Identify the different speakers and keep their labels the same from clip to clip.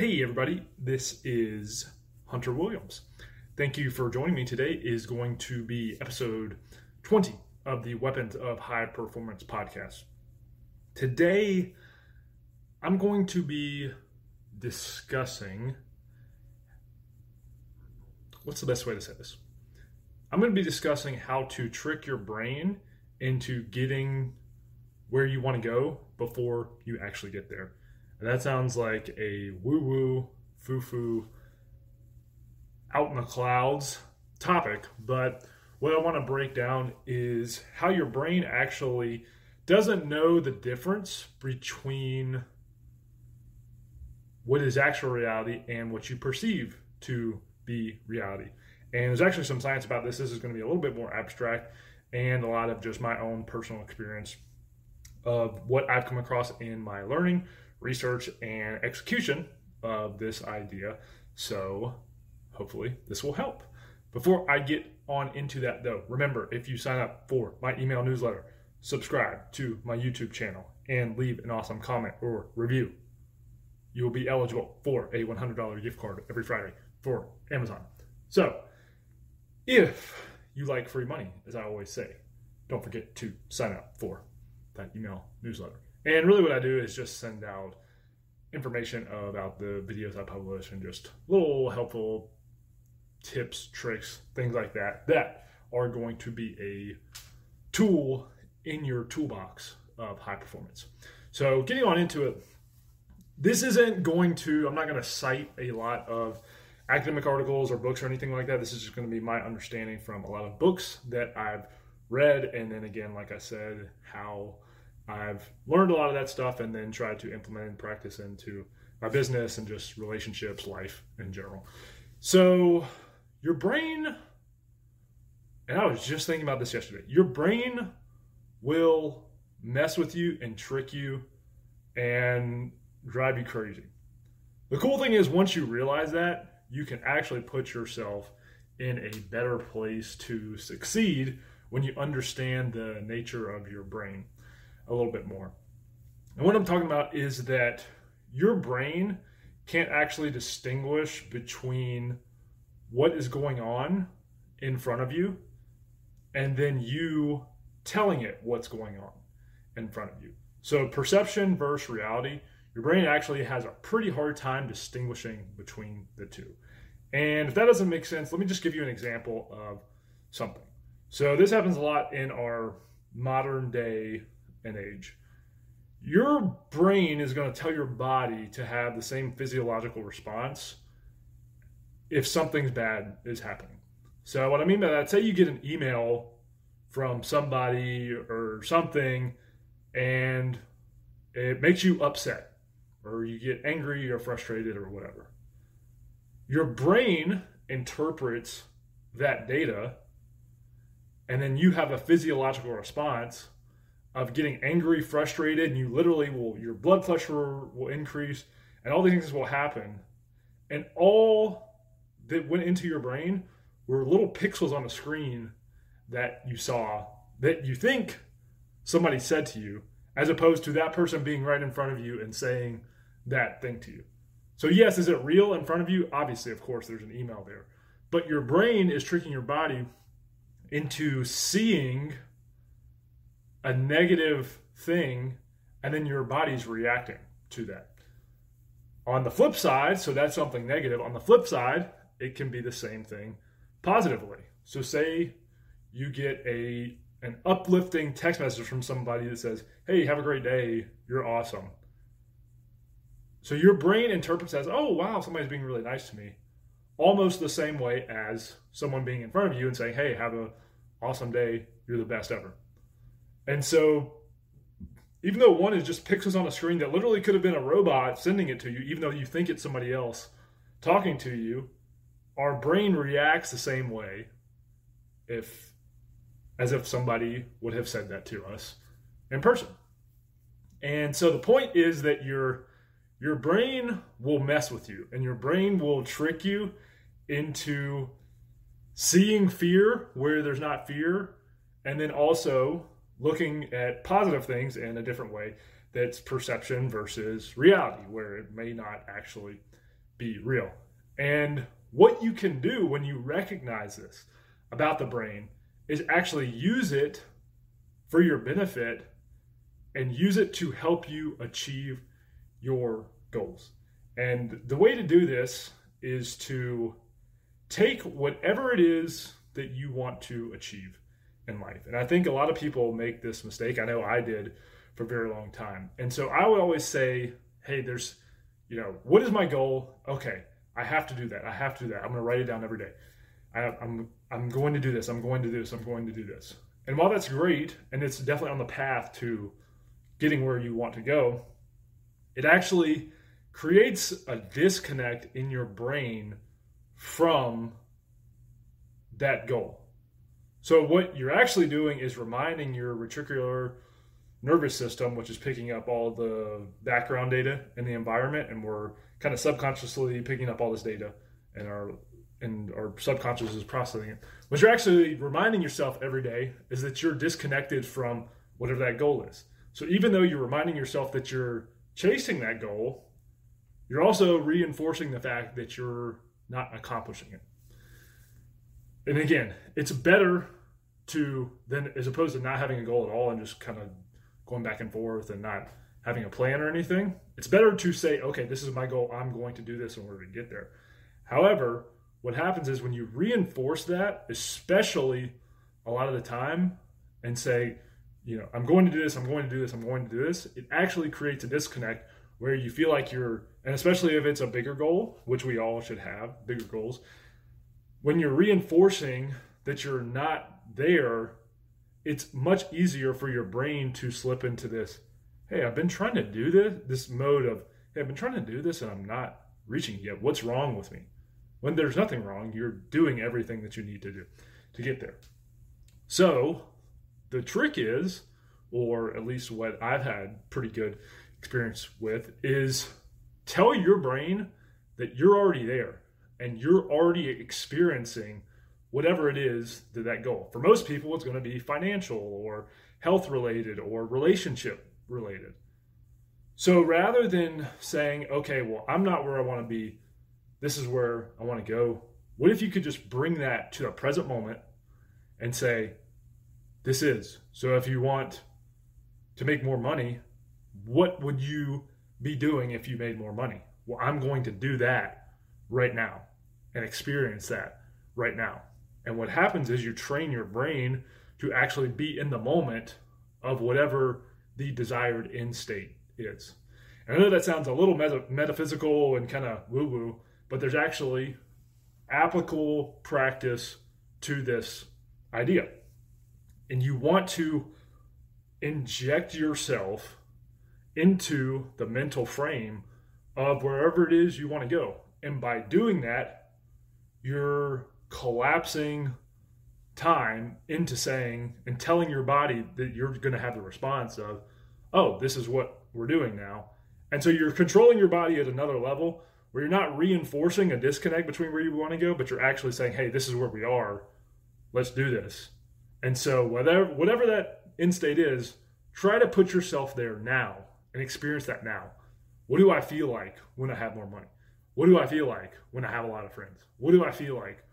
Speaker 1: Hey, everybody, this is Hunter Williams. Thank you for joining me. Today is going to be episode 20 of the Weapons of High Performance podcast. Today, I'm going to be discussing what's the best way to say this? I'm going to be discussing how to trick your brain into getting where you want to go before you actually get there. And that sounds like a woo woo, foo foo, out in the clouds topic. But what I want to break down is how your brain actually doesn't know the difference between what is actual reality and what you perceive to be reality. And there's actually some science about this. This is going to be a little bit more abstract and a lot of just my own personal experience of what I've come across in my learning, research, and execution of this idea. So hopefully this will help. Before I get on into that though, remember if you sign up for my email newsletter, subscribe to my YouTube channel, and leave an awesome comment or review, you will be eligible for a $100 gift card every Friday for Amazon. So if you like free money, as I always say, don't forget to sign up for that email newsletter. And really, what I do is just send out information about the videos I publish and just little helpful tips, tricks, things like that that are going to be a tool in your toolbox of high performance. So, getting on into it, this isn't going to, I'm not going to cite a lot of academic articles or books or anything like that. This is just going to be my understanding from a lot of books that I've read. And then again, like I said, how I've learned a lot of that stuff and then tried to implement and practice into my business and just relationships, life in general. So, your brain, and I was just thinking about this yesterday, your brain will mess with you and trick you and drive you crazy. The cool thing is, once you realize that, you can actually put yourself in a better place to succeed when you understand the nature of your brain a little bit more. And what I'm talking about is that your brain can't actually distinguish between what is going on in front of you and then you telling it what's going on in front of you. So, perception versus reality, your brain actually has a pretty hard time distinguishing between the two. And if that doesn't make sense, let me just give you an example of something. So, this happens a lot in our modern day and age. Your brain is going to tell your body to have the same physiological response if something's bad is happening. So, what I mean by that, say you get an email from somebody or something and it makes you upset or you get angry or frustrated or whatever. Your brain interprets that data and then you have a physiological response of getting angry, frustrated, and you literally will, your blood pressure will increase, and all these things will happen. And all that went into your brain were little pixels on a screen that you saw that you think somebody said to you, as opposed to that person being right in front of you and saying that thing to you. So, yes, is it real in front of you? Obviously, of course, there's an email there. But your brain is tricking your body into seeing a negative thing and then your body's reacting to that. On the flip side, so that's something negative. On the flip side, it can be the same thing positively. So say you get a an uplifting text message from somebody that says, "Hey, have a great day. You're awesome." So your brain interprets as, "Oh, wow, somebody's being really nice to me." Almost the same way as someone being in front of you and saying, "Hey, have a awesome day. You're the best ever." And so, even though one is just pixels on a screen that literally could have been a robot sending it to you, even though you think it's somebody else talking to you, our brain reacts the same way if as if somebody would have said that to us in person. And so the point is that your your brain will mess with you and your brain will trick you into seeing fear where there's not fear and then also looking at positive things in a different way that's perception versus reality, where it may not actually be real. And what you can do when you recognize this about the brain is actually use it for your benefit and use it to help you achieve your goals. And the way to do this is to take whatever it is that you want to achieve in life. And I think a lot of people make this mistake. I know I did for a very long time. And so I would always say, hey, there's, you know, what is my goal? Okay, I have to do that. I have to do that. I'm going to write it down every day. I, I'm I'm going to do this. I'm going to do this. I'm going to do this. And while that's great, and it's definitely on the path to getting where you want to go, it actually creates a disconnect in your brain from that goal. So, what you're actually doing is reminding your reticular nervous system, which is picking up all the background data in the environment, and we're kind of subconsciously picking up all this data, and our and our subconscious is processing it. What you're actually reminding yourself every day is that you're disconnected from whatever that goal is. So even though you're reminding yourself that you're chasing that goal, you're also reinforcing the fact that you're not accomplishing it. And again, it's better to than as opposed to not having a goal at all and just kind of going back and forth and not having a plan or anything. It's better to say, okay, this is my goal. I'm going to do this in order to get there. However, what happens is when you reinforce that, especially a lot of the time, and say, you know, I'm going to do this, I'm going to do this, I'm going to do this, it actually creates a disconnect where you feel like you're, and especially if it's a bigger goal, which we all should have, bigger goals, when you're reinforcing that you're not there, it's much easier for your brain to slip into this, hey, I've been trying to do this, this mode of, hey, I've been trying to do this and I'm not reaching yet. What's wrong with me? When there's nothing wrong, you're doing everything that you need to do to get there. So the trick is, or at least what I've had pretty good experience with, is tell your brain that you're already there and you're already experiencing whatever it is that that goal. For most people, it's going to be financial or health related or relationship related. So rather than saying, okay, well, I'm not where I want to be this is where I want to go. What if you could just bring that to the present moment and say, this is. So if you want to make more money, what would you be doing if you made more money? Well, I'm going to do that right now and experience that right now. And what happens is you train your brain to actually be in the moment of whatever the desired end state is. And I know that sounds a little metaphysical and kind of woo woo, but there's actually applicable practice to this idea. And you want to inject yourself into the mental frame of wherever it is you want to go. And by doing that, you're collapsing time into saying and telling your body that you're going to have the response of, oh, this is what we're doing now. And so you're controlling your body at another level where you're not reinforcing a disconnect between where you want to go, but you're actually saying, "Hey, this is where we are. Let's do this." And so, whatever whatever that end state is, try to put yourself there now and experience that now. What do I feel like when I have more money? What do I feel like when I have a lot of friends? What do I feel like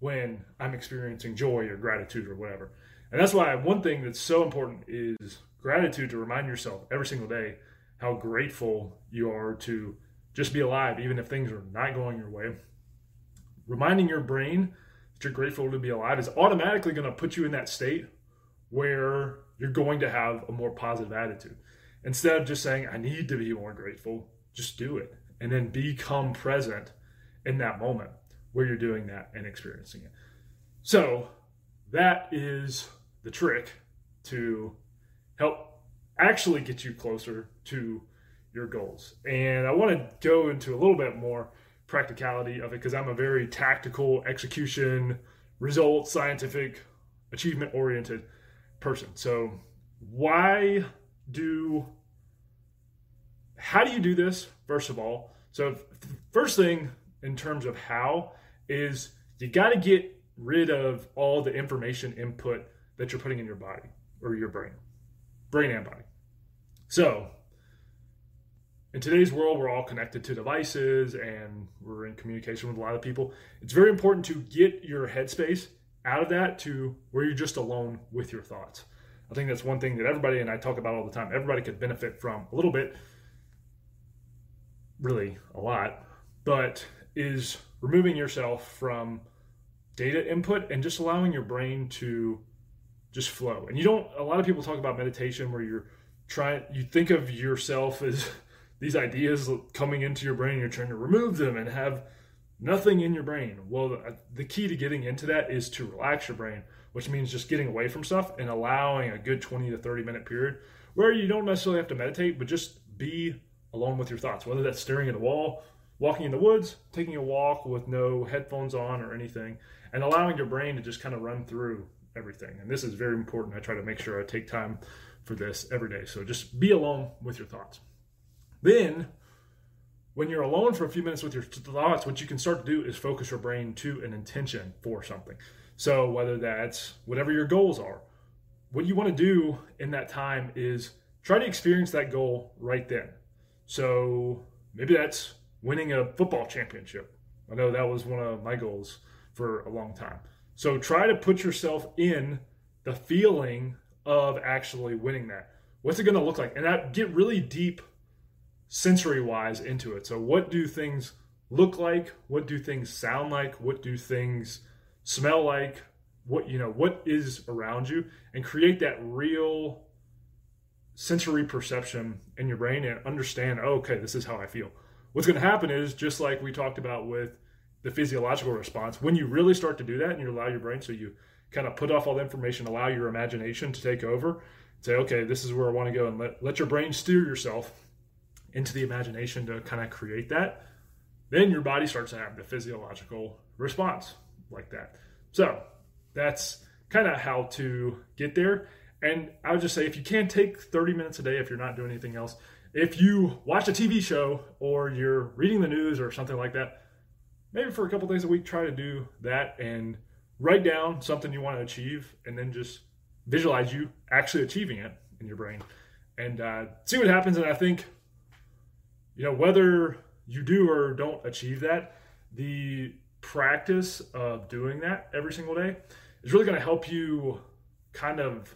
Speaker 1: when I'm experiencing joy or gratitude or whatever? And that's why one thing that's so important is gratitude to remind yourself every single day how grateful you are to just be alive, even if things are not going your way. Reminding your brain that you're grateful to be alive is automatically going to put you in that state where you're going to have a more positive attitude. Instead of just saying, I need to be more grateful, just do it. And then become present in that moment where you're doing that and experiencing it. So, that is the trick to help actually get you closer to your goals. And I want to go into a little bit more practicality of it because I'm a very tactical, execution, result, scientific, achievement oriented person. So, why do how do you do this first of all? So, first thing in terms of how is you got to get rid of all the information input that you're putting in your body or your brain, brain and body. So, in today's world, we're all connected to devices and we're in communication with a lot of people. It's very important to get your headspace out of that to where you're just alone with your thoughts. I think that's one thing that everybody and I talk about all the time. Everybody could benefit from a little bit, really a lot, but is removing yourself from data input and just allowing your brain to just flow. And you don't, a lot of people talk about meditation where you're trying, you think of yourself as these ideas coming into your brain, you're trying to remove them and have nothing in your brain. Well, the, key to getting into that is to relax your brain, which means just getting away from stuff and allowing a good 20 to 30 minute period where you don't necessarily have to meditate, but just be alone with your thoughts, whether that's staring at a wall, walking in the woods, taking a walk with no headphones on or anything, and allowing your brain to just kind of run through everything. And this is very important. I try to make sure I take time for this every day. So just be alone with your thoughts. Then, when you're alone for a few minutes with your thoughts, what you can start to do is focus your brain to an intention for something. So, whether that's whatever your goals are, what you want to do in that time is try to experience that goal right then. So, maybe that's winning a football championship. I know that was one of my goals for a long time. So, try to put yourself in the feeling of actually winning that. What's it going to look like? And that get really deep sensory wise into it. So, what do things look like? What do things sound like? What do things smell like? What you know, what is around you, and create that real sensory perception in your brain and understand, oh, okay, this is how I feel. What's going to happen is just like we talked about with the physiological response, when you really start to do that and you allow your brain, so you kind of put off all the information, allow your imagination to take over, say, okay, this is where I want to go, and let, let your brain steer yourself into the imagination to kind of create that, then your body starts to have the physiological response like that. So that's kind of how to get there. And I would just say if you can take 30 minutes a day, if you're not doing anything else, if you watch a TV show or you're reading the news or something like that, maybe for a couple days a week, try to do that and write down something you want to achieve and then just visualize you actually achieving it in your brain and uh, see what happens. And I think you know, whether you do or don't achieve that, the practice of doing that every single day is really going to help you kind of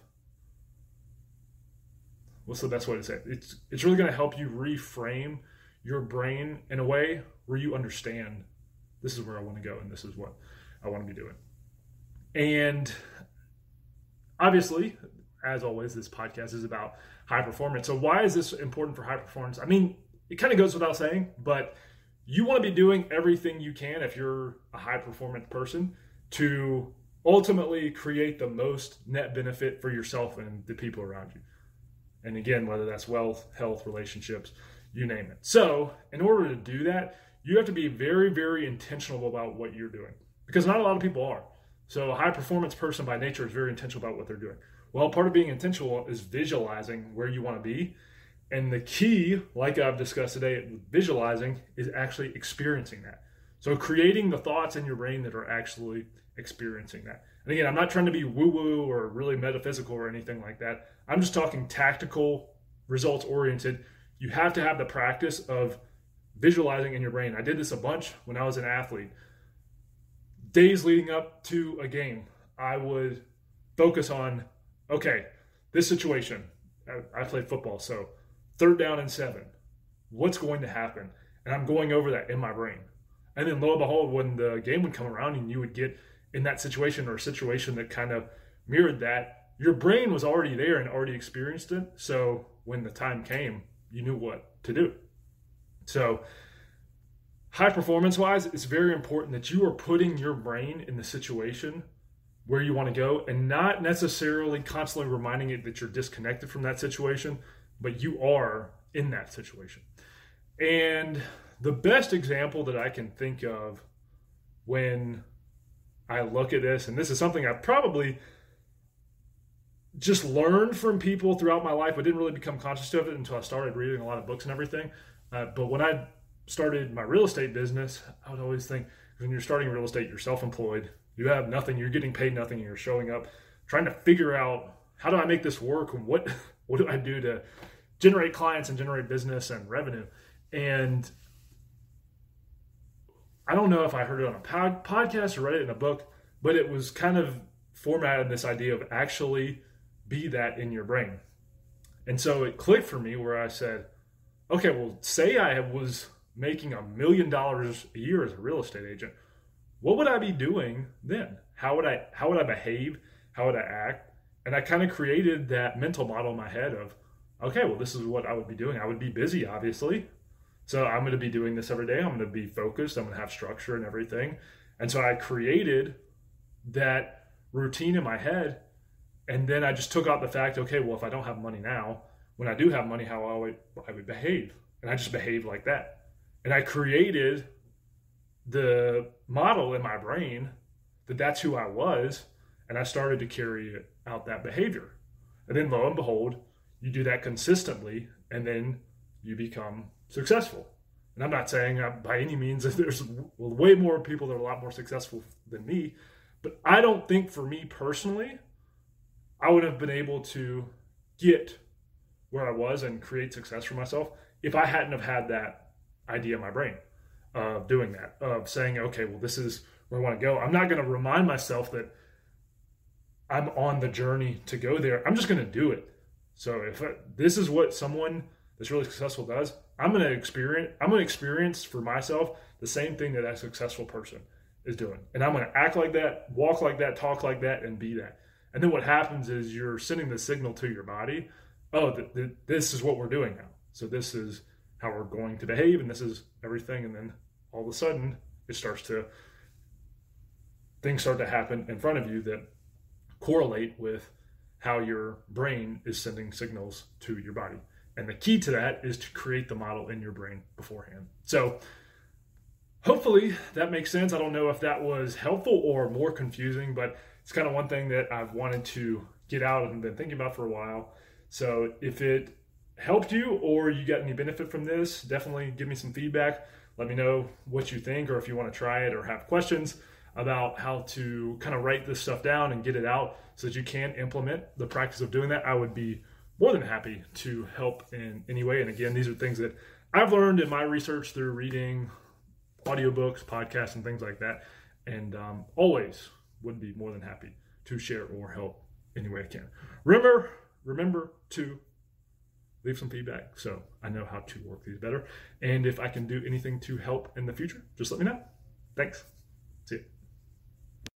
Speaker 1: what's the best way to say it? It's it's really going to help you reframe your brain in a way where you understand this is where I want to go and this is what I want to be doing. And obviously, as always, this podcast is about high performance. So why is this important for high performance? I mean, it kind of goes without saying, but you want to be doing everything you can if you're a high performance person to ultimately create the most net benefit for yourself and the people around you. And again, whether that's wealth, health, relationships, you name it. So, in order to do that, you have to be very, very intentional about what you're doing because not a lot of people are. So, a high performance person by nature is very intentional about what they're doing. Well, part of being intentional is visualizing where you want to be and the key, like I've discussed today, visualizing is actually experiencing that. So creating the thoughts in your brain that are actually experiencing that. And again, I'm not trying to be woo woo or really metaphysical or anything like that. I'm just talking tactical, results oriented. You have to have the practice of visualizing in your brain. I did this a bunch when I was an athlete. Days leading up to a game, I would focus on okay, this situation. I, I played football, so third down and seven. What's going to happen? And I'm going over that in my brain. And then lo and behold, when the game would come around and you would get in that situation or a situation that kind of mirrored that, your brain was already there and already experienced it. So when the time came, you knew what to do. So, high performance wise, it's very important that you are putting your brain in the situation where you want to go and not necessarily constantly reminding it that you're disconnected from that situation, but you are in that situation. And the best example that I can think of when I look at this, and this is something I probably just learned from people throughout my life. I didn't really become conscious of it until I started reading a lot of books and everything. Uh, but when I started my real estate business, I would always think when you're starting real estate, you're self employed, you have nothing, you're getting paid nothing, you're showing up trying to figure out how do I make this work? And what what do I do to generate clients and generate business and revenue? And I don't know if I heard it on a pod, podcast or read it in a book, but it was kind of formatted this idea of actually be that in your brain. And so it clicked for me where I said, okay, well, say I was making a million dollars a year as a real estate agent. What would I be doing then? How would I how would I behave? How would I act? And I kind of created that mental model in my head of, okay, well, this is what I would be doing. I would be busy, obviously. So I'm going to be doing this every day. I'm going to be focused. I'm going to have structure and everything. And so I created that routine in my head. And then I just took out the fact, okay, well, if I don't have money now, when I do have money, how I would, I would behave. And I just behaved like that. And I created the model in my brain that that's who I was. And I started to carry out that behavior. And then lo and behold, you do that consistently, and then you become successful. And I'm not saying uh, by any means that there's way more people that are a lot more successful than me, but I don't think for me personally, I would have been able to get where I was and create success for myself if I hadn't have had that idea in my brain of doing that, of saying, okay, well, this is where I want to go. I'm not going to remind myself that I'm on the journey to go there. I'm just going to do it. So if I, this is what someone that's really successful does, I'm to experience. I'm to experience for myself the same thing that that successful person is doing, and I'm to act like that, walk like that, talk like that, and be that. And then what happens is you're sending the signal to your body, oh, th- th- this is what we're doing now. So this is how we're going to behave, and this is everything. And then all of a sudden, it starts to things start to happen in front of you that correlate with how your brain is sending signals to your body. And the key to that is to create the model in your brain beforehand. So hopefully that makes sense. I don't know if that was helpful or more confusing, but it's kind of one thing that I've wanted to get out and been thinking about for a while. So if it helped you or you got any benefit from this, definitely give me some feedback. Let me know what you think or if you want to try it or have questions about how to kind of write this stuff down and get it out so that you can implement the practice of doing that, I would be more than happy to help in any way. And again, these are things that I've learned in my research through reading audiobooks, podcasts, and things like that. And um, always would be more than happy to share or help any way I can. Remember, remember to leave some feedback so I know how to work these better. And if I can do anything to help in the future, just let me know. Thanks.